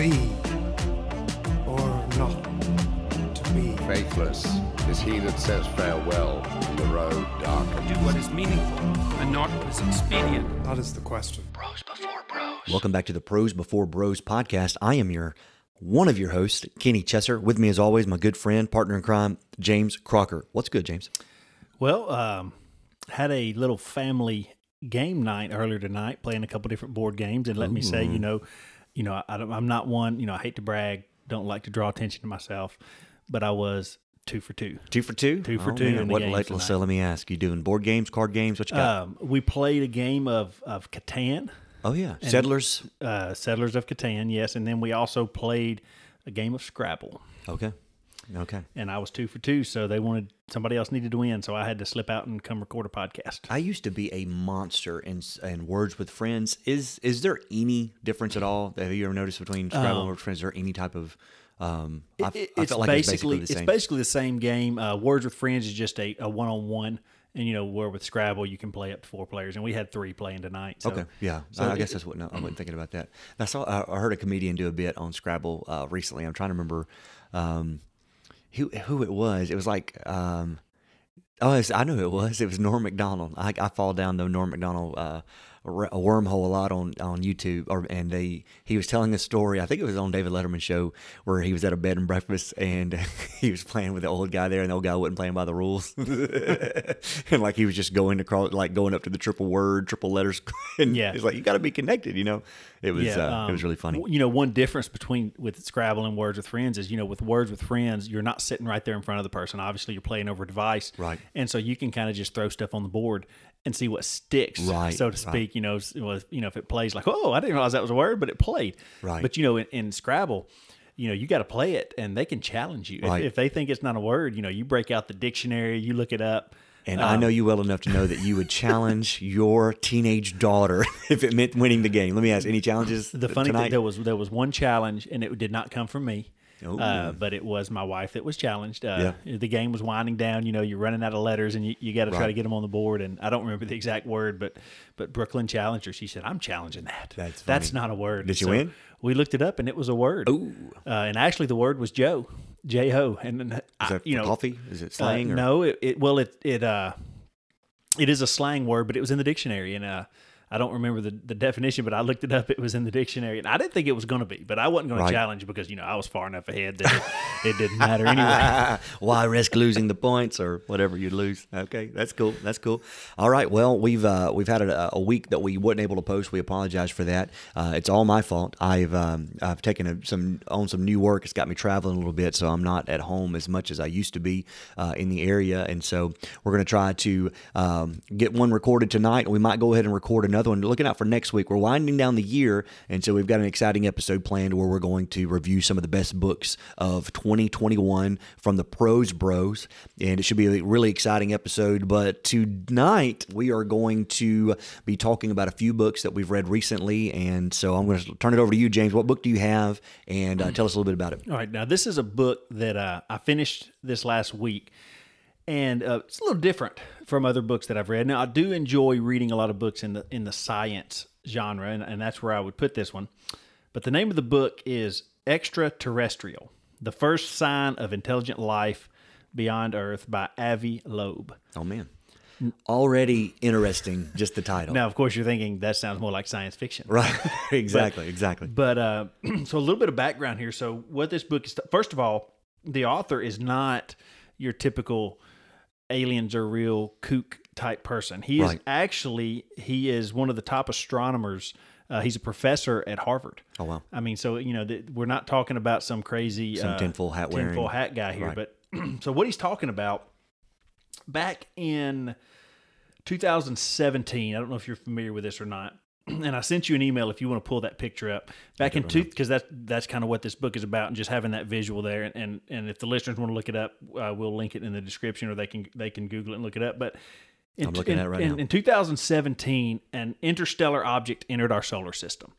be or not to be. Faithless is he that says farewell when the road darkens. Do what is meaningful and not what is expedient. That is the question. Bros before bros. Welcome back to the Pros Before Bros podcast. I am your one of your hosts, Kenny Chesser. With me, as always, my good friend, partner in crime, James Crocker. What's good, James? Well, um, had a little family game night earlier tonight, playing a couple different board games, and let me say, you know, you know, I, i'm not one. You know, I hate to brag, don't like to draw attention to myself, but I was two for two. Two for two. Two for Oh, two man. What? games Let, tonight. so let me ask: You doing board games, card games? What you got? Um, we played a game of of Catan, oh yeah, Settlers. uh, Settlers of Catan, yes, and then we also played a game of Scrabble. Okay, okay. And I was two for two, so they wanted somebody else needed to win, so I had to slip out and come record a podcast. I used to be a monster in in Words with Friends. Is is there any difference at all? Have you ever noticed between Scrabble and Words with Friends? Is there any type of um, I, It- I it's like basically it's basically the same. it's basically the same game. Uh, Words with Friends is just a, a one-on-one, and you know where with Scrabble you can play up to four players, and we had three playing tonight. So, Okay, yeah, so I, I guess that's what. No, I wasn't thinking about that. I saw. I heard a comedian do a bit on Scrabble uh, recently. I'm trying to remember um, who who it was. It was like. Um, Oh, it's, I knew it was. It was Norm Macdonald. I, I fall down the Norm Macdonald uh, a wormhole a lot on, on YouTube. Or and they he was telling a story. I think it was on David Letterman show where he was at a bed and breakfast and he was playing with the old guy there, and the old guy wasn't playing by the rules. and like he was just going across, like going up to the triple word, triple letters. And Yeah. it's like you got to be connected. You know, it was uh, it um, was really funny. You know, one difference between with Scrabble and Words with Friends is, you know, with Words with Friends, you're not sitting right there in front of the person. Obviously, you're playing over a device, Right. And so you can kind of just throw stuff on the board and see what sticks, Right, so to speak. You know, was you know if it plays like, oh, I didn't realize that was a word, but it played, Right. But you know, in, in Scrabble. You know, you got to play it, and they can challenge you. If- Right. If, they think it's not a word, you know, you break out the dictionary, you look it up. And I um, know you well enough to know that you would challenge your teenage daughter if it meant winning the game. Let me ask: any challenges? The funny tonight? thing there was there was one challenge, and it did not come from me. Oh. Uh, but it was my wife that was challenged. Uh, The game was winding down. You know, you're running out of letters, and you, you got to try to get them on the board. And I don't remember the exact word, but but Brooklyn challenged her. She said, "I'm challenging that. That's That's not a word." Did you So win? We looked it up, and it was a word. Ooh. Uh, and actually, the word was Joe, J. And I, you know, coffee? Is it uh, slang? or? no, it, it well it it uh it is a slang word, but it was in the dictionary, and uh I don't remember the, the definition, but I looked it up. It was in the dictionary, and I didn't think it was going to be, but I wasn't going Right. to challenge because you know I was far enough ahead that it, it didn't matter anyway. Why risk losing the points or whatever you lose? Okay, that's cool. That's cool. All right. Well, we've uh, we've had a, a week that we weren't able to post. We apologize for that. Uh, it's all my fault. I've um, I've taken a, some on some new work. It's got me traveling a little bit, so I'm not at home as much as I used to be uh, in the area. And so we're going to try to um, get one recorded tonight. and We might go ahead and record another one. Looking out for next week. We're winding down the year, and so we've got an exciting episode planned where we're going to review some of the best books of 2021 from the Pros Bros, and it should be a really exciting episode. But tonight we are going to be talking about a few books that we've read recently, and so I'm going to turn it over to you, James. What book do you have, and uh, tell us a little bit about it. All right, now this is a book that uh, I finished this last week, and uh, it's a little different from other books that I've read. Now I do enjoy reading a lot of books in the in the science genre, and, and that's where I would put this one. But the name of the book is Extraterrestrial: The First Sign of Intelligent Life Beyond Earth by Avi Loeb. Oh man, already interesting. Just the title, Now, of course, you're thinking that sounds more like science fiction, right? exactly, exactly. But uh, so a little bit of background here. So what this book is, first of all, the author is not your typical aliens are real kook type person. He is actually he is one of the top astronomers. Uh, he's a professor at Harvard. Oh, wow. I mean, so you know, th- we're not talking about some crazy Some uh, tinfoil hat wearing. tinfoil hat guy here, Right. but so what he's talking about back in 2017. I don't know if you're familiar with this or not. And I sent you an email if you want to pull that picture up back in two because that's that's kind of what this book is about and just having that visual there and and, and if the listeners want to look it up uh, we'll link it in the description or they can they can Google it and look it up but in, I'm looking in, at it right in, now. in 2017 an interstellar object entered our solar system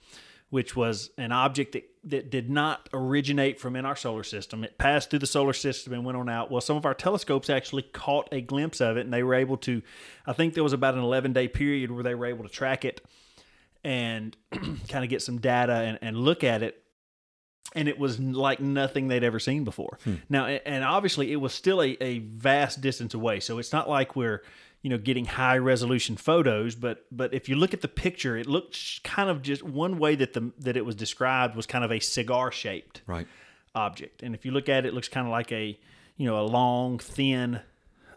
which was an object that, that did not originate from in our solar system. It passed through the solar system and went on out. Well, some of our telescopes actually caught a glimpse of it, and they were able to. I think there was about an 11 day period where they were able to track it and kind of get some data and, and look at it. and it was like nothing they'd ever seen before. Hmm. Now, and obviously, it was still a, a vast distance away, so it's not like we're you know getting high resolution photos. But but if you look at the picture, it looked kind of just one way that the that it was described was kind of a cigar shaped Right. object, and if you look at it, it looks kind of like a you know a long thin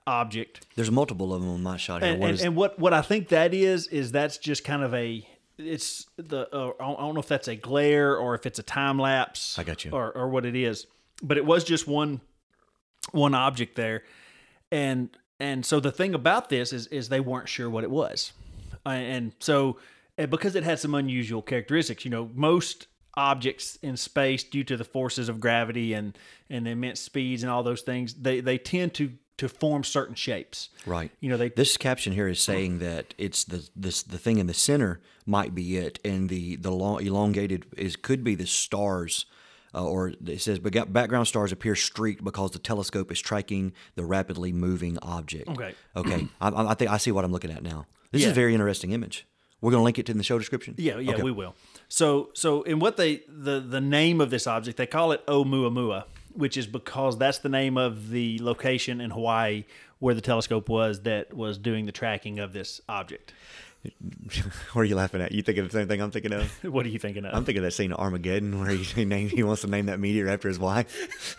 object. There's multiple of them on my shot here. And, What and, is- and what what I think that is is that's just kind of a it's the uh, I don't- know if that's a glare or if it's a time lapse. I got you. Or or what it is, but it was just one one object there, and and so the thing about this is is they weren't sure what it was, and so and because it had some unusual characteristics, you know, most objects in space due to the forces of gravity and and the immense speeds and all those things they they tend to to form certain shapes Right. you know they This caption here is saying that it's the this the thing in the center might be it, and the the long, elongated is could be the stars, uh, or it says "Baga- background stars appear streaked because the telescope is tracking the rapidly moving object. Okay. Okay. I, I think I see what I'm looking at now. This is a very interesting image. We're going to link it in the show description. Yeah, yeah, Okay. we will. So, so in what they the the name of this object, they call it Oumuamua, which is because that's the name of the location in Hawaii where the telescope was that was doing the tracking of this object. what are you laughing at? You think of the same thing I'm thinking of? What are you thinking of? I'm thinking of that scene of Armageddon where he, he, named, he wants to name that meteor after his wife.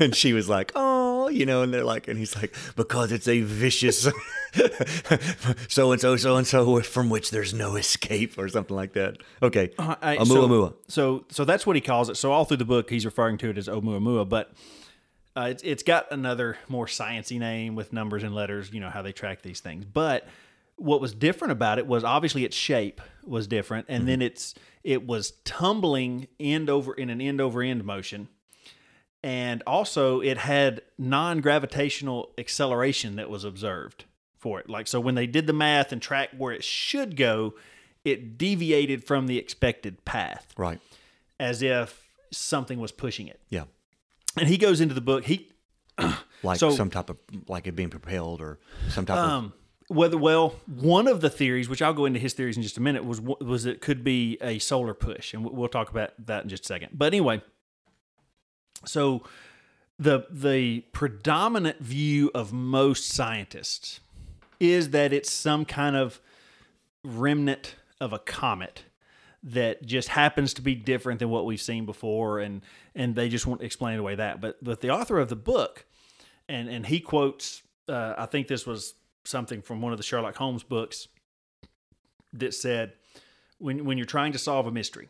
and she was like, oh, you know, and they're like, and he's like, because it's a vicious so and so, so and so, from which there's no escape or something like that. Okay. Uh, I- Amu so. So, so that's what he calls it. So all through the book, he's referring to it as Oumuamua, but uh, it's it's got another more sciency name with numbers and letters. You know how they track these things. But what was different about it was obviously its shape was different, and then it's it was tumbling end over in an end over end motion. And also, it had non gravitational acceleration that was observed for it. Like, so when they did the math and tracked where it should go, it deviated from the expected path Right. as if something was pushing it. Yeah. And he goes into the book. He Like So- some type of, like it being propelled or some type of. um whether well one of the theories, which I'll go into his theories in just a minute, was was it could be a solar push, and we'll talk about that in just a second. But anyway, so the the predominant view of most scientists is that it's some kind of remnant of a comet that just happens to be different than what we've seen before and and they just won't explain it away that. But but the author of the book and and he quotes uh, I think this was something from one of the Sherlock Holmes books that said when when you're trying to solve a mystery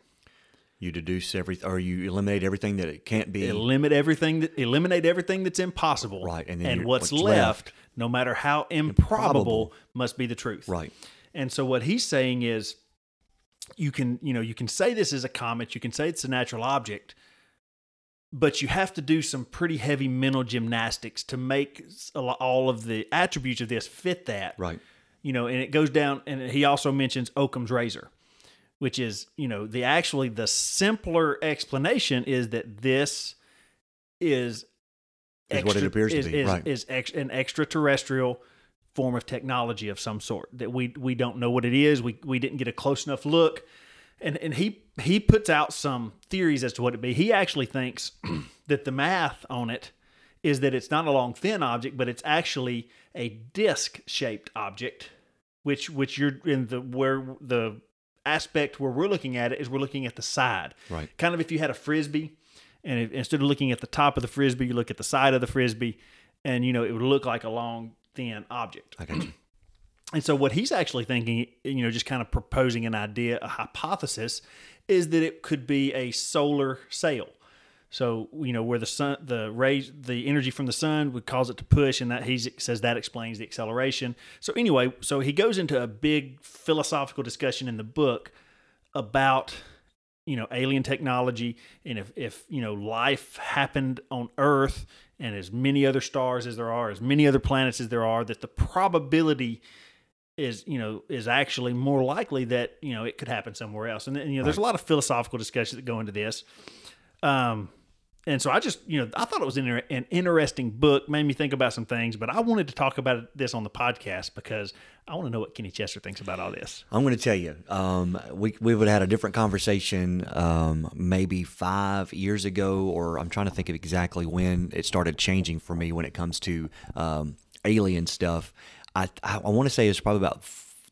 you deduce everything, or you eliminate everything that it can't be. eliminate everything that eliminate everything that's impossible Right, and and, what's, what's left, left- no matter how improbable, Improbable. must be the truth right. and so what he's saying is you can you know you can say this is a comet you can say it's a natural object but you have to do some pretty heavy mental gymnastics to make s- a lo- all of the attributes of this fit that Right. you know and it goes down and he also mentions occam's razor which is you know the actually the simpler explanation is that this is Is what it appears to be, is, right. is ex, an extraterrestrial form of technology of some sort that we we don't know what it is. We we didn't get a close enough look. And and he he puts out some theories as to what it be. He actually thinks that the math on it is that it's not a long thin object but it's actually a disc shaped object which which you're in the where the aspect where we're looking at it is we're looking at the side Right. kind of if you had a frisbee and if, instead of looking at the top of the frisbee you look at the side of the frisbee and you know it would look like a long thin object I got you. and so what he's actually thinking, you know, just kind of proposing an idea, a hypothesis, is that it could be a solar sail. So you know where the sun, the rays, the energy from the sun would cause it to push, and that he says that explains the acceleration. So anyway, so he goes into a big philosophical discussion in the book about you know alien technology and if if you know life happened on earth and as many other stars as there are as many other planets as there are that the probability is you know is actually more likely that you know it could happen somewhere else. And, and you know there's a lot of philosophical discussions that go into this. Um and so I just, you know, I thought it was an, interesting book, made me think about some things, but I wanted to talk about this on the podcast because I want to know what Kenny Chester thinks about all this. I'm going to tell you, um, we we would have had a different conversation um, maybe five years ago, or I'm trying to think of exactly when it started changing for me when it comes to um, alien stuff. I I, I want to say it's probably about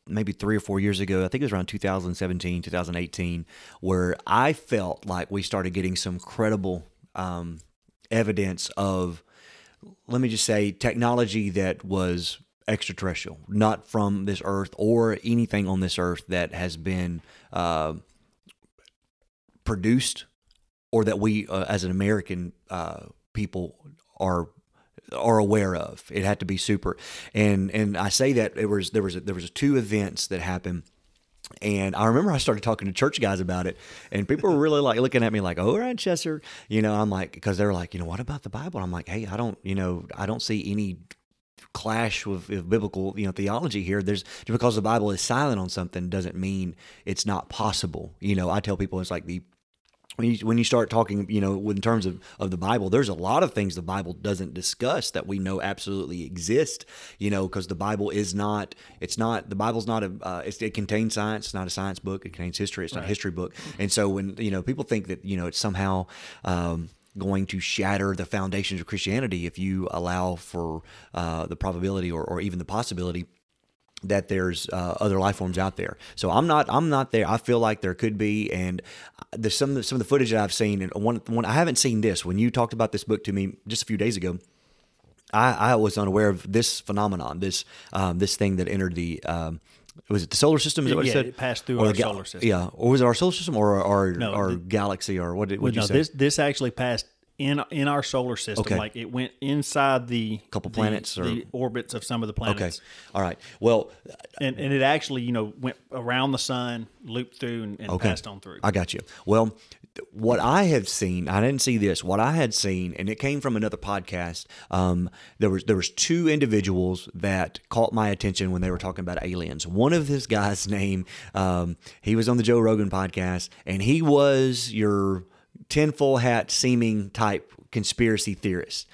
maybe three or four years ago. I think it was around 2017, 2018, where I felt like we started getting some credible um, evidence of let me just say technology that was extraterrestrial, not from this earth or anything on this earth that has been uh, produced or that we uh, as an American uh, people are are aware of. It had to be super, and and I say that there was there was there was two events that happened. And I remember I started talking to church guys about it, and people were really like looking at me like, "Oh, right, Chester," you know. I'm like, because they're like, you know, what about the Bible? I'm like, hey, I don't, you know, I don't see any clash with, with biblical, you know, theology here. There's because the Bible is silent on something doesn't mean it's not possible. You know, I tell people it's like the when you, when you start talking, you know, in terms of, of the Bible, there's a lot of things the Bible doesn't discuss that we know absolutely exist, you know, because the Bible is not, it's not, the Bible's not a, uh, it's, it contains science, it's not a science book, it contains history, it's not a history book. And so when, you know, people think that, you know, it's somehow, um, going to shatter the foundations of Christianity if you allow for uh, the probability or, or even the possibility that there's uh, other life forms out there. So I'm not I'm not there. I feel like there could be, and there's some of the, some of the footage that I've seen, and one one I haven't seen this. When you talked about this book to me just a few days ago, I, I was unaware of this phenomenon, this um, this thing that entered the. Um, was it the solar system? Is that what Yeah, you said? it passed through Or our the solar system. Yeah, or was it our solar system or our No, our the- galaxy or what did, what did no, you say? this this actually passed in in our solar system. Okay. Like it went inside the Couple the- planets or- the orbits of some of the planets. okay, all right. Well, and and it actually you know went around the sun, looped through, and, and Okay. passed on through. I got you. Well, what I have seen, I didn't see this. What I had seen, and it came from another podcast. Um, there was there was two individuals that caught my attention when they were talking about aliens. One of this guy's name, um, he was on the Joe Rogan podcast, and he was your tinfoil hat seeming type conspiracy theorist.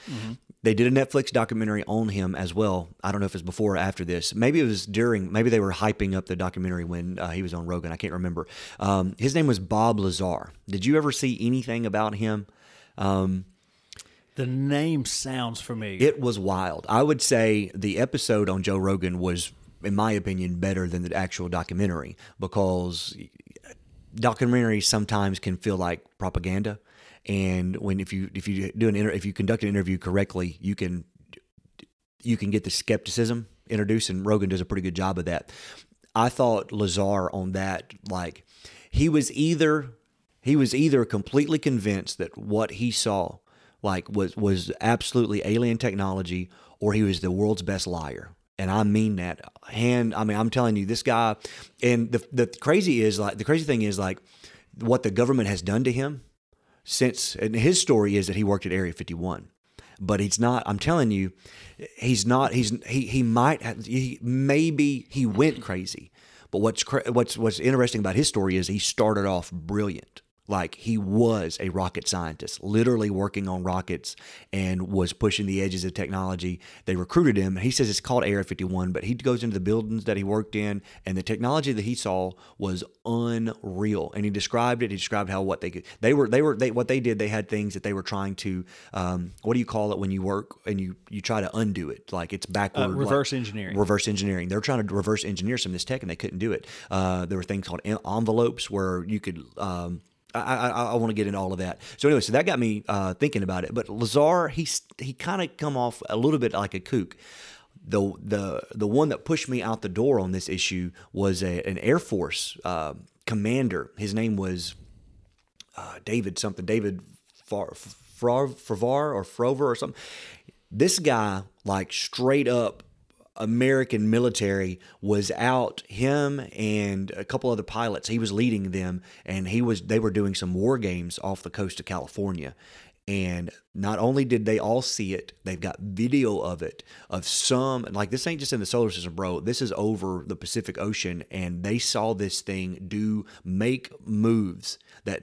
They did a Netflix documentary on him as well. I don't know if it's before or after this. Maybe it was during. Maybe they were hyping up the documentary when uh, he was on Rogan. I can't remember. Um, his name was Bob Lazar. Did you ever see anything about him? the name sounds familiar. It was wild. I would say the episode on Joe Rogan was, in my opinion, better than the actual documentary because documentaries sometimes can feel like propaganda. And when if you if you do an inter, if you conduct an interview correctly, you can you can get the skepticism introduced, and Rogan does a pretty good job of that. I thought Lazar on that, like he was either he was either completely convinced that what he saw like was was absolutely alien technology, or he was the world's best liar. And I mean that. Hand, I mean, I'm telling you, this guy. And the the crazy is like the crazy thing is like what the government has done to him since. And his story is that he worked at Area 51 but he's not i'm telling you he's not he's he he might have he maybe he went crazy but what's what's what's interesting about his story is he started off brilliant like he was a rocket scientist literally working on rockets and was pushing the edges of technology. They recruited him. He says it's called area 51 but he goes into the buildings that he worked in and the technology that he saw was unreal. And he described it. He described how what they could they were they were they what they did they had things that they were trying to um, what do you call it when you work and you you try to undo it? Like it's backward Uh, like- reverse engineering. reverse engineering. They're trying to reverse engineer some of this tech and they couldn't do it. Uh, there were things called envelopes where you could um, I, I, I want to get into all of that. So anyway, so that got me uh, thinking about it. But Lazar, he's he kind of come off a little bit like a kook. The the the one that pushed me out the door on this issue was a, an Air Force uh, commander. His name was uh, David something. David Far, Far, or Frover or something. This guy, like straight up American military, was out. Him and a couple other pilots. He was leading them, and he was. They were doing some war games off the coast of California. And not only did they all see it, they've got video of it of some like this ain't just in the solar system, bro. This is over the Pacific Ocean, and they saw this thing do make moves that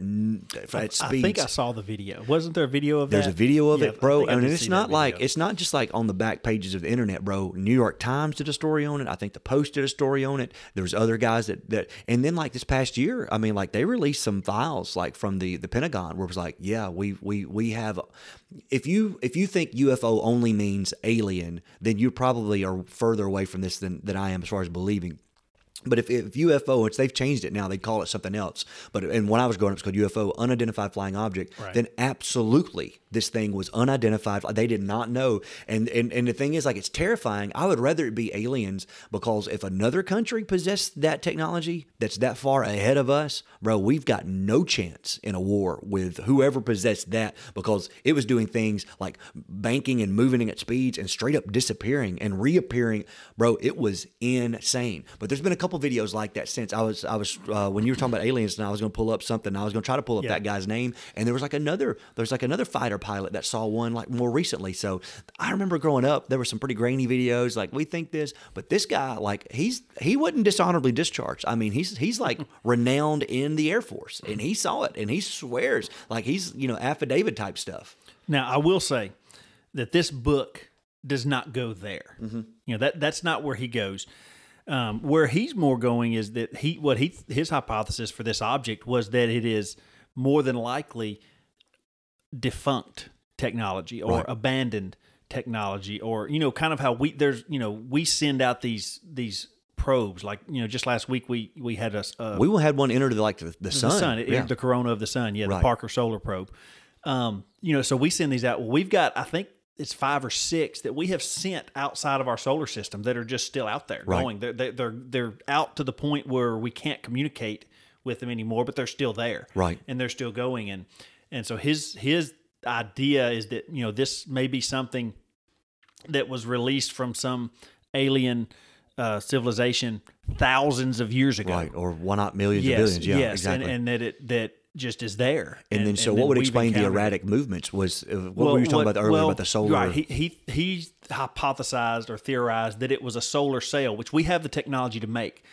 I think I saw the video. Wasn't there a video of There's that? There's a video of Yeah, it, bro. I and did it's not like it's not just like on the back pages of the internet, bro. New York Times did a story on it. I think the Post did a story on it. There's other guys that that and then like this past year, I mean, like they released some files like from the the Pentagon where it was like, yeah, we we we have if you if you think UFO only means alien, then you probably are further away from this than, than I am as far as believing. But if, if UFO, which they've changed it now, they call it something else. But and when I was growing up, it's called UFO, unidentified flying object. Right. Then absolutely, this thing was unidentified. They did not know. And, and and the thing is, like, it's terrifying. I would rather it be aliens because if another country possessed that technology that's that far ahead of us, bro, we've got no chance in a war with whoever possessed that because it was doing things like banking and moving at speeds and straight up disappearing and reappearing, bro. It was insane. But there's been a couple videos like that since I was I was uh, when you were talking about aliens and I was going to pull up something. I was going to try to pull up Yeah. that guy's name, and there was like another there's like another fighter pilot that saw one like more recently. So I remember growing up, there were some pretty grainy videos like we think this, but this guy like he's he wasn't dishonorably discharged. I mean he's he's like renowned in the Air Force, and he saw it, and he swears like he's you know affidavit type stuff. Now, I will say that this book does not go there. Mm-hmm. You know that that's not where he goes. Um, where he's more going is that he what he his hypothesis for this object was that it is more than likely defunct technology or Right. abandoned technology or you know kind of how we there's you know we send out these these probes like you know just last week we we had a, We will had one enter the like the, the sun. the sun, yeah. the corona of the sun, yeah, Right. the Parker Solar Probe. Um, you know, so we send these out. Well, we've got, I think it's five or six that we have sent outside of our solar system that are just still out there Right. going. They're, they're they're they're out to the point where we can't communicate with them anymore, but they're still there, Right. And they're still going. And and so his his idea is that you know this may be something that was released from some alien uh, civilization thousands of years ago, right, or why not millions yes, of billions. Yeah, yes, exactly. and, and that it that just is there. And, then, so what would explain the it. erratic movements was uh, what Well, were you talking what- about earlier well, about the solar? Right, he he he hypothesized or theorized that it was a solar sail, which we have the technology to make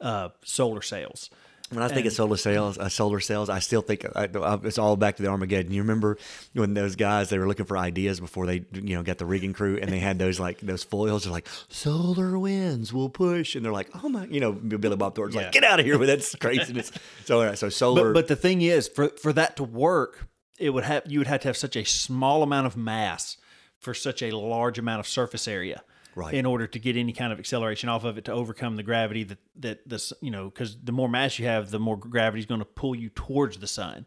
uh, solar sails. When I think of solar cells, uh, solar cells, I still think I, I, it's all back to the Armageddon. You remember when those guys they were looking for ideas before they you know got the rigging crew and they had those like those foils. They're like solar winds will push, and they're like, oh my, you know, Billy Bob Thornton's Yeah. like, get out of here with that craziness. so right, so solar. But but the thing is, for for that to work, it would have you would have to have such a small amount of mass for such a large amount of surface area. Right. In order to get any kind of acceleration off of it to overcome the gravity that that this you know because the more mass you have, the more gravity is going to pull you towards the sun.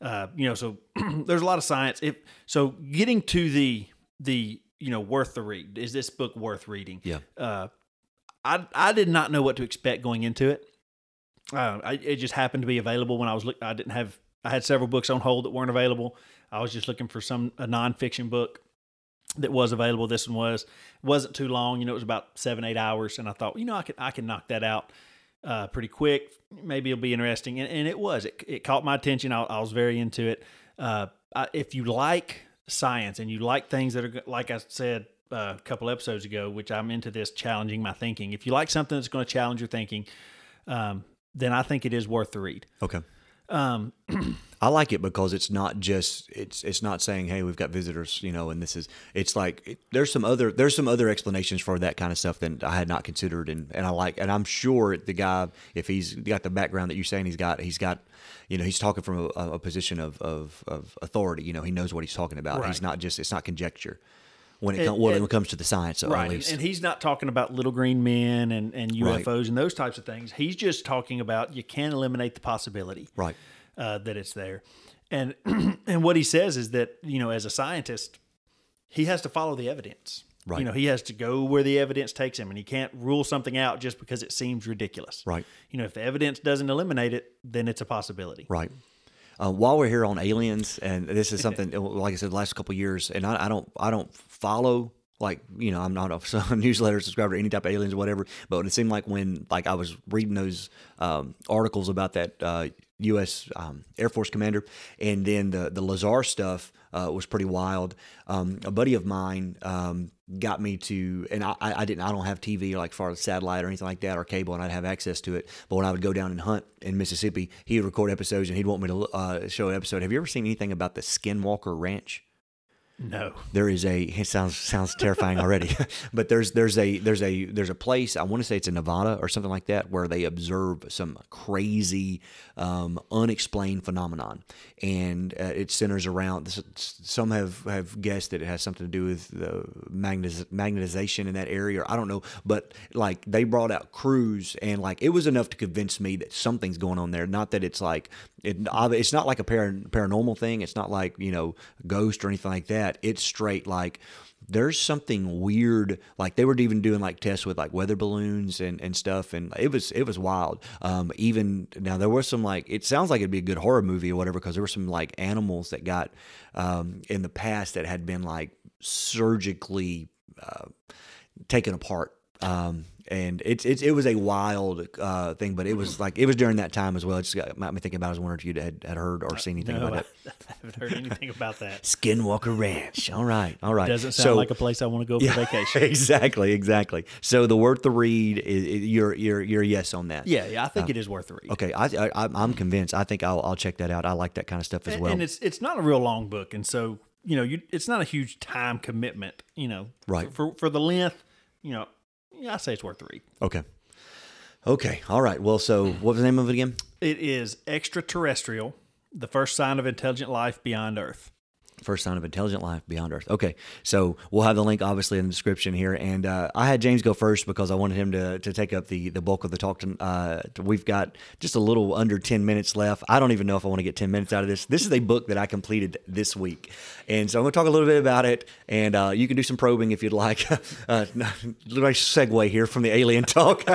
Uh, you know, so there's a lot of science. If so, getting to the the you know worth the read is this book worth reading? yeah, uh, I I did not know what to expect going into it. Uh, I, it just happened to be available when I was look. I didn't have. I had several books on hold that weren't available. I was just looking for some a nonfiction book that was available. This one was it wasn't too long. You know, it was about seven eight hours, and I thought, you know, I can I can knock that out uh, pretty quick. Maybe it'll be interesting, and, and it was. It, it caught my attention. I, I was very into it. Uh, I, if you like science and you like things that are like I said uh, a couple episodes ago, which I'm into this challenging my thinking. If you like something that's going to challenge your thinking, um, then I think it is worth the read. okay. Um, I like it because it's not just it's it's not saying hey we've got visitors you know and this is it's like it, there's some other there's some other explanations for that kind of stuff that I had not considered and and I like and I'm sure the guy if he's got the background that you're saying he's got he's got you know he's talking from a, a position of, of of authority you know he knows what he's talking about. He's not just it's not conjecture when it com- well, when it comes to the science at right. And, least and he's not talking about little green men and, and Right. UFOs and those types of things. He's just talking about you can't eliminate the possibility. right uh, that it's there. And and what he says is that you know, as a scientist, he has to follow the evidence. Right. You know, he has to go where the evidence takes him, and he can't rule something out just because it seems ridiculous. Right. You know, if the evidence doesn't eliminate it, then it's a possibility. Right. Uh, while we're here on aliens, and this is something, like I said, the last couple years, and I, I don't, I don't follow. Like you know, I'm not a newsletter subscriber to any type of aliens or whatever. But it seemed like when like I was reading those um, articles about that uh, U.S. Um, Air Force commander, and then the the Lazar stuff uh, was pretty wild. Um, a buddy of mine um, got me to, and I, I didn't, I don't have TV like far satellite or anything like that or cable, and I'd have access to it. But when I would go down and hunt in Mississippi, he would record episodes and he'd want me to uh, show an episode. Have you ever seen anything about the Skinwalker Ranch? No. there is a it sounds sounds terrifying already but there's there's a there's a there's a place i want to say it's in nevada or something like that where they observe some crazy um, unexplained phenomenon and uh, it centers around some have have guessed that it has something to do with the magnetiz- magnetization in that area i don't know but like they brought out crews and like it was enough to convince me that something's going on there not that it's like it, it's not like a par- paranormal thing it's not like you know ghost or anything like that it's straight like there's something weird like they were even doing like tests with like weather balloons and, and stuff and it was it was wild. Um, even now there was some like it sounds like it'd be a good horror movie or whatever because there were some like animals that got um, in the past that had been like surgically uh, taken apart um, and it's it's it was a wild uh, thing, but it was like it was during that time as well. It just got me thinking about. it. I was wondering if you had, had heard or seen anything No, about I, it. I haven't heard anything about that. Skinwalker Ranch. All right, all right. Doesn't sound So- like a place I want to go for vacation. exactly, exactly. So the worth the read. Is, you're you're a yes on that. Yeah, yeah, I think it is worth the read. Okay, I, I I'm- I'm convinced. I think I'll I'll check that out. I like that kind of stuff as And- well. And it's it's not a real long book, and so you know, you it's not a huge time commitment. You know, Right. For for the length, you know, yeah, I say it's worth the read. okay. Okay. All right. Well, so what was the name of it again? It is extraterrestrial, the first sign of intelligent life beyond Earth. First sign of intelligent life beyond Earth. Okay, so we'll have the link obviously in the description here, and uh, I had James go first because I wanted him to, to take up the, the bulk of the talk. To, uh, we've got just a little under ten minutes left. I don't even know if I want to get ten minutes out of this. This is a book that I completed this week, and so I'm going to talk a little bit about it, and uh, you can do some probing if you'd like. uh, nice segue here from the alien talk.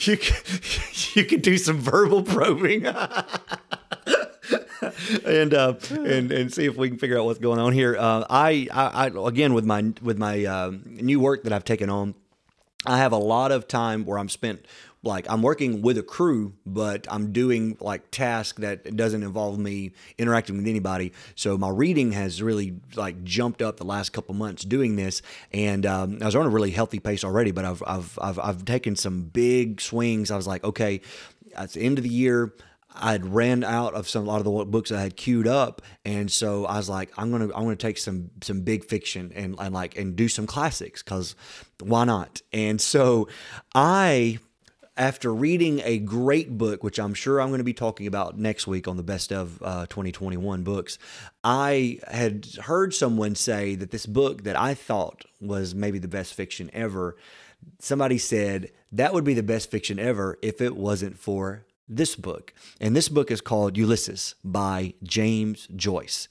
you can, you can do some verbal probing and uh, and and see if we can figure out what's going on here. Uh, I, I, I again with my with my um new work that I've taken on, I have a lot of time where I'm spent like I'm working with a crew, but I'm doing like tasks that doesn't involve me interacting with anybody. So my reading has really like jumped up the last couple months doing this, and um, I was on a really healthy pace already. But I've I've I've, I've taken some big swings. I was like, okay, at the end of the year. I'd ran out of some a lot of the books I had queued up, and so I was like, I'm gonna I'm gonna take some some big fiction and, and like and do some classics because why not? And so I after reading a great book, which I'm sure I'm going to be talking about next week on the best of uh, 2021 books, I had heard someone say that this book that I thought was maybe the best fiction ever, somebody said that would be the best fiction ever if it wasn't for this book. And this book is called Ulysses by James Joyce.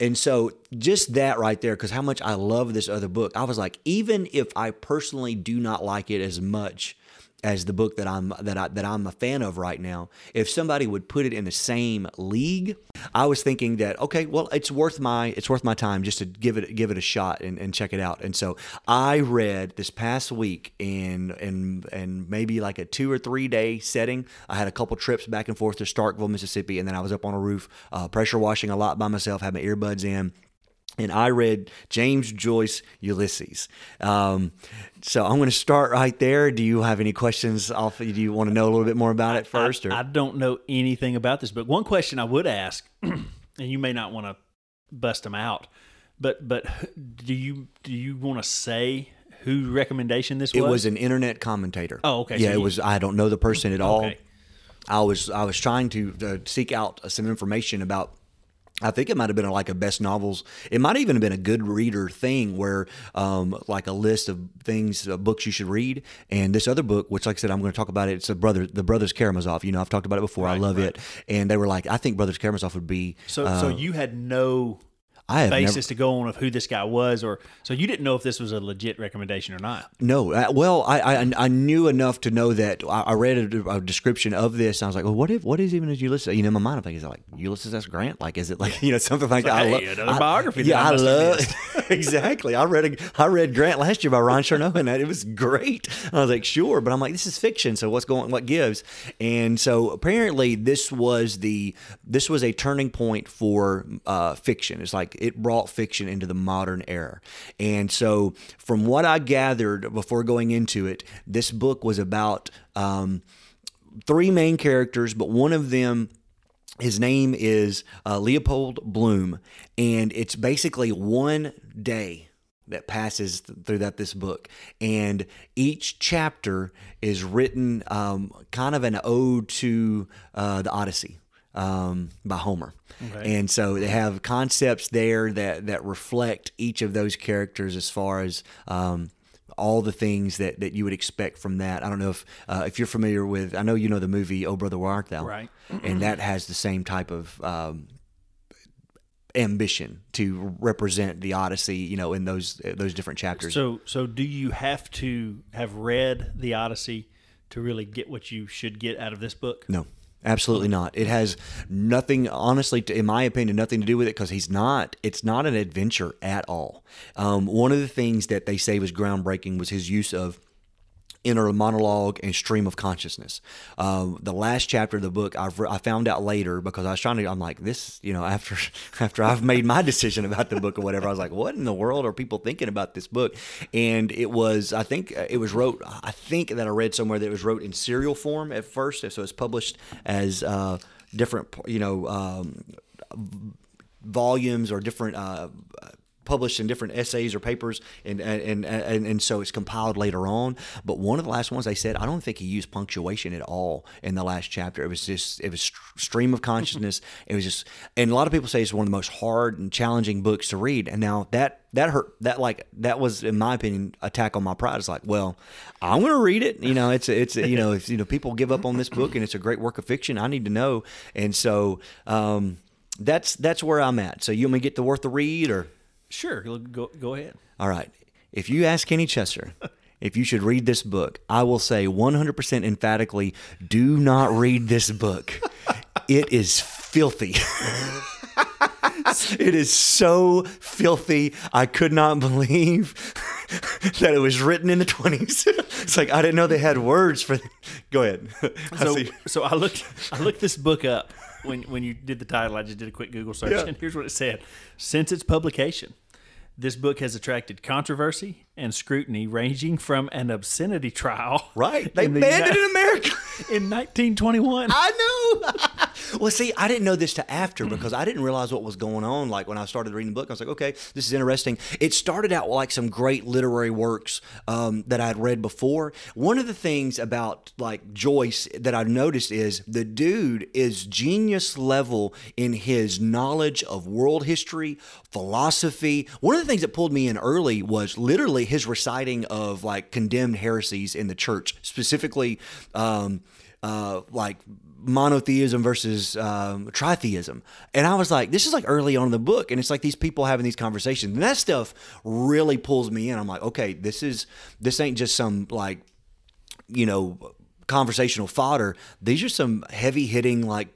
And so, just that right there, because how much I love this other book, I was like, even if I personally do not like it as much as the book that I'm that I that I'm a fan of right now. If somebody would put it in the same league, I was thinking that okay, well, it's worth my it's worth my time just to give it give it a shot and, and check it out. And so I read this past week in in and maybe like a two or three day setting. I had a couple trips back and forth to Starkville, Mississippi, and then I was up on a roof, uh, pressure washing a lot by myself, had my earbuds in and I read James Joyce Ulysses. Um, so I'm going to start right there. Do you have any questions? Off? Do you want to know a little bit more about it first? I, or? I don't know anything about this but One question I would ask, and you may not want to bust them out, but but do you do you want to say who recommendation this was? it was? was an internet commentator. Oh, okay. Yeah, So it you- was. I don't know the person at all. Okay. I was I was trying to uh, seek out some information about. I think it might have been like a best novels. It might even have been a good reader thing where, um, like a list of things, uh, books you should read. And this other book, which, like I said, I'm going to talk about it. It's a brother, the Brothers Karamazov. You know, I've talked about it before. I love right. it. And they were like, I think Brothers Karamazov would be. So uh, so you had no I have never- basis to go on of who this guy was, or so you didn't know if this was a legit recommendation or not. No, uh, well, I, I I knew enough to know that I, I read a, a description of this. And I was like, well, what if what is even as Ulysses? You know, in my mind, I'm thinking, is it like Ulysses S. Grant? Like, is it like you know something like, that? I hey, another biography that Yeah, I I love exactly. I read a, I read Grant last year by Ron Chernow, and that it was great. I was like, sure, but I'm like, this is fiction, so what's going? What gives? And so apparently, this was the this was a turning point for uh, fiction. It's like it brought fiction into the modern era. And so, from what I gathered before going into it, this book was about um, three main characters, but one of them his name is uh, Leopold Bloom, and it's basically one day that passes th- through that this book, and each chapter is written um, kind of an ode to uh, the Odyssey um, by Homer, and so they have concepts there that that reflect each of those characters as far as. Um, all the things that, that you would expect from that. I don't know if uh, if you're familiar with. I know you know the movie Oh Brother Where Art Thou, Right. And that has the same type of um, ambition to represent the Odyssey. You know, in those those different chapters. So, so do you have to have read the Odyssey to really get what you should get out of this book? No, absolutely not. It has nothing, honestly, in my opinion, nothing to do with it because he's not. It's not an adventure at all. Um, one of the things that they say was groundbreaking was his use of inner monologue and stream of consciousness. Um, the last chapter of the book, I've, I found out later because I was trying to. I'm like this, you know, after after I've made my decision about the book or whatever, I was like, what in the world are people thinking about this book? And it was, I think uh, it was wrote. I think that I read somewhere that it was wrote in serial form at first, so it's published as uh, different, you know. Um, volumes or different uh, published in different essays or papers and, and and and so it's compiled later on. But one of the last ones they said i don't think he used punctuation at all in the last chapter. It was just it was stream of consciousness. It was just and a lot of people say it's one of the most hard and challenging books to read. And now that that hurt that like that was in my opinion attack on my pride. It's like well i'm gonna read it. You know it's it's you know if you know people give up on this book and it's a great work of fiction. I need to know. And so um that's that's where i'm at. So you want me to get the worth the read or Sure, go go, ahead. all right. If you ask Kenny Chesser if you should read this book, I will say 100% emphatically do not read this book. It is filthy. it is so filthy. I could not believe that it was written in the 20s. It's like I didn't know they had words for Go ahead. I So, see. so I looked I looked this book up when when you did the title. I just did a quick Google search, Yeah. and here's what it said: Since its publication, this book has attracted controversy and scrutiny, ranging from an obscenity trial, Right. They in the banned it in America. in 1921. I know. Well, see, I didn't know this to after because I didn't realize what was going on. Like when I started reading the book, I was like, okay, this is interesting. It started out like some great literary works um, that I had read before. One of the things about like Joyce that I noticed is the dude is genius level in his knowledge of world history, philosophy. One of the things that pulled me in early was literally his reciting of like condemned heresies in the church, specifically. Um, uh, like monotheism versus um, tritheism. And I was like, this is like early on in the book. And it's like these people having these conversations. And that stuff really pulls me in. I'm like, okay, this is, this ain't just some like, you know, conversational fodder. These are some heavy hitting, like,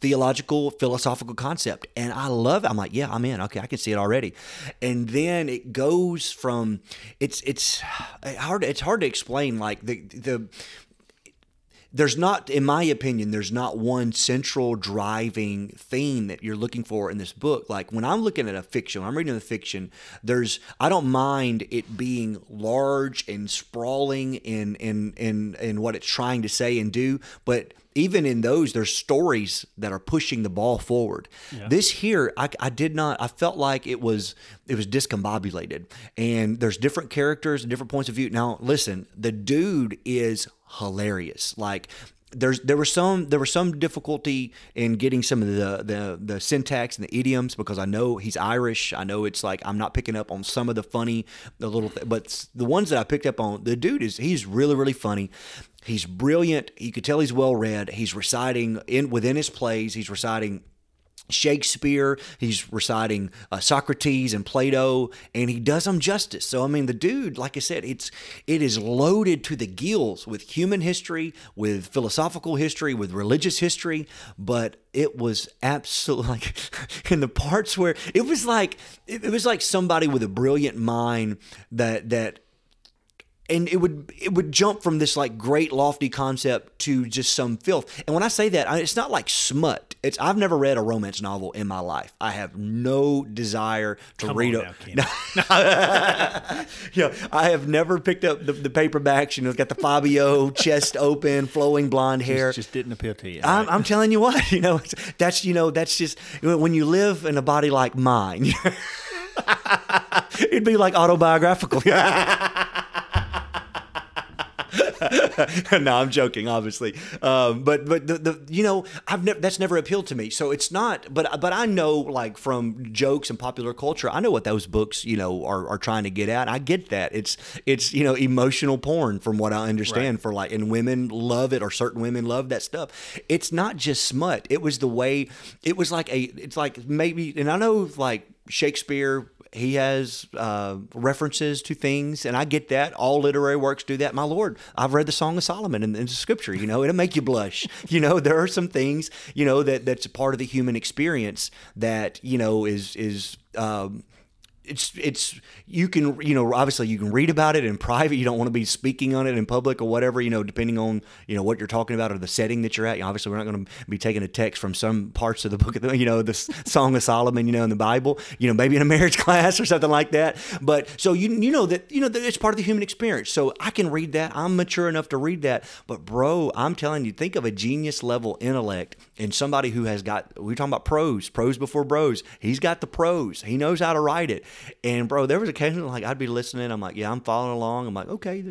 theological philosophical concept and i love it i'm like yeah i'm in okay i can see it already and then it goes from it's it's hard it's hard to explain like the the there's not in my opinion there's not one central driving theme that you're looking for in this book. Like when i'm looking at a fiction i'm reading a fiction there's i don't mind it being large and sprawling in in in in what it's trying to say and do but even in those there's stories that are pushing the ball forward. This here I, I did not i felt like it was it was discombobulated. And there's different characters and different points of view. Now listen the dude is hilarious. Like there's there was some there was some difficulty in getting some of the, the the syntax and the idioms because I know he's Irish. I know it's like I'm not picking up on some of the funny the little th- but the ones that I picked up on the dude is he's really really funny. He's brilliant. You could tell he's well read. He's reciting in within his plays. He's reciting Shakespeare, he's reciting uh, Socrates and Plato, and he does them justice. So I mean, the dude, like I said, it's it is loaded to the gills with human history, with philosophical history, with religious history. But it was absolutely like in the parts where it was like it, it was like somebody with a brilliant mind that that and it would it would jump from this like great lofty concept to just some filth. And when I say that, I, it's not like smut. It's I've never read a romance novel in my life. I have no desire to Come read on a. now, Kenny. yeah, I have never picked up the, the paperbacks. You know, it's got the Fabio chest open, flowing blonde hair. It just didn't appeal to you. I'm, I'm telling you what, you know, it's- that's you know, that's just when you live in a body like mine. It'd be like autobiographical. no, I'm joking, obviously. Um, but but the, the you know I've never that's never appealed to me. So it's not. But but I know like from jokes and popular culture, I know what those books you know are, are trying to get at. I get that. It's it's you know emotional porn from what I understand Right. for like and women love it or certain women love that stuff. It's not just smut. It was the way. It was like a. It's like maybe and I know like Shakespeare he has uh, references to things, and I get that. All literary works do that. My Lord, I've read the Song of Solomon in, in Scripture. You know, it'll make you blush. You know, there are some things you know that that's a part of the human experience that you know is is. Um, it's it's you can you know obviously you can read about it in private. You don't want to be speaking on it in public or whatever you know depending on you know what you're talking about or the setting that you're at. Obviously we're not going to be taking a text from some parts of the book of the you know the song of solomon you know in the bible you know maybe in a marriage class or something like that. But so you you know that you know that it's part of the human experience. So i can read that. I'm mature enough to read that. But bro i'm telling you think of a genius level intellect and somebody who has got we're talking about pros pros before bros. He's got the pros. He knows how to write it. And bro there was occasionally like i'd be listening. I'm like yeah i'm following along. I'm like okay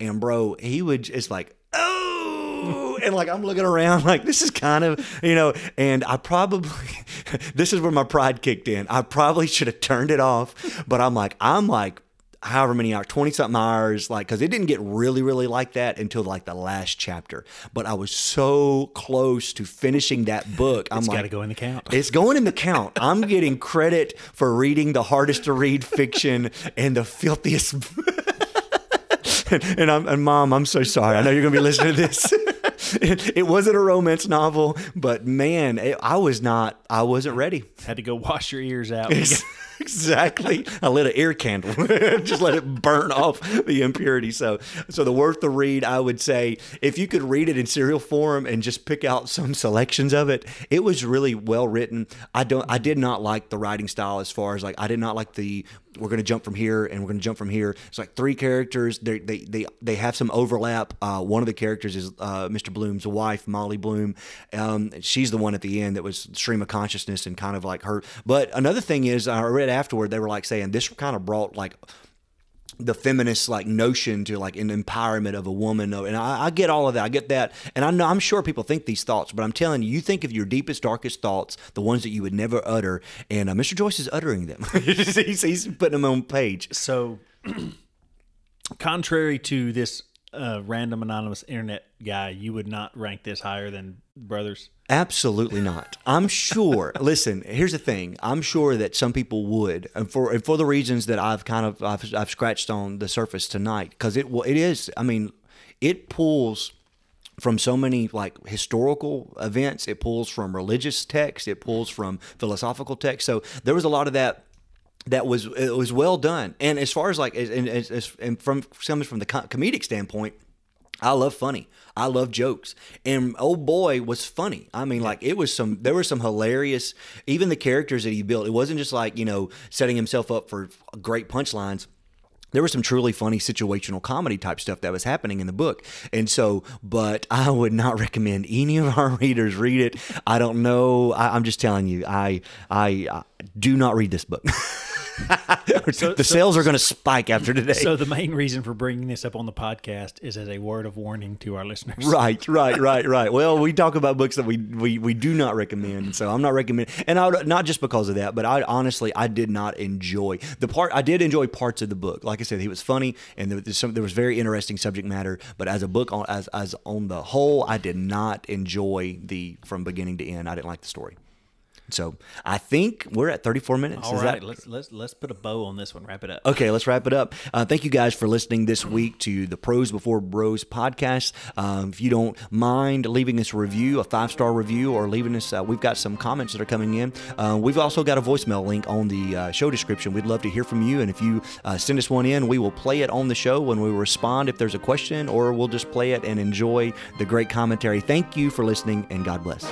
and bro he would it's like oh! And like i'm looking around like this is kind of you know and i probably this is where my pride kicked in. I probably should have turned it off but i'm like i'm like however many hours 20 something hours like because it didn't get really really like that until like the last chapter but i was so close to finishing that book i'm It's like got to go in the count. it's going in the count. I'm getting credit for reading the hardest to read fiction and the filthiest. and I'm and mom, I'm so sorry. I know you're gonna be listening to this. it, it wasn't a romance novel, but man, it, I was not. I wasn't ready. Had to go wash your ears out. Exactly. I lit an ear candle, just let it burn off the impurity. So, so the worth the read, I would say, if you could read it in serial form and just pick out some selections of it, it was really well written. I don't, I did not like the writing style as far as like I did not like the we're going to jump from here and we're going to jump from here. It's like three characters. They they they they have some overlap. Uh, one of the characters is uh, Mr. Bloom's wife, Molly Bloom. Um, she's the one at the end that was stream of consciousness and kind of like her. But another thing is, I read afterward they were like saying this kind of brought like the feminist like notion to like an empowerment of a woman and I, I get all of that i get that and I know, i'm sure people think these thoughts but i'm telling you you think of your deepest darkest thoughts the ones that you would never utter and uh, mr joyce is uttering them he's, he's putting them on page So, contrary to this uh, random anonymous internet guy, you would not rank this higher than Brothers. Absolutely not. I'm sure. listen, here's the thing. I'm sure that some people would, and for and for the reasons that I've kind of I've, I've scratched on the surface tonight, because it well, it is. I mean, it pulls from so many like historical events. It pulls from religious texts. It pulls from philosophical texts. So there was a lot of that that was it was well done. And as far as like and, and, and, from coming from the comedic standpoint, I love funny. I love jokes. And old boy was funny. I mean, like it was some there were some hilarious even the characters that he built. It wasn't just like, you know, setting himself up for great punchlines there was some truly funny situational comedy type stuff that was happening in the book. And so, but I would not recommend any of our readers read it. I don't know. I, I'm just telling you, I, I, I do not read this book. the sales are going to spike after today. So the main reason for bringing this up on the podcast is as a word of warning to our listeners. Right, right, right, right. Well, we talk about books that we, we, we do not recommend, so I'm not recommending. And I would, not just because of that, but I honestly I did not enjoy the part. I did enjoy parts of the book. Like I said, he was funny, and there was some there was very interesting subject matter. But as a book, on as as on the whole, I did not enjoy the from beginning to end. I didn't like the story. So I think we're at 34 minutes. All right, that- let's let's let's put a bow on this one. Wrap it up. Okay, let's wrap it up. Uh, thank you guys for listening this week to the Pros Before Bros podcast. Um, if you don't mind leaving us a review, a five star review, or leaving us, uh, we've got some comments that are coming in. Uh, we've also got a voicemail link on the uh, show description. We'd love to hear from you. And if you uh, send us one in, we will play it on the show when we respond if there's a question, or we'll just play it and enjoy the great commentary. Thank you for listening, and God bless.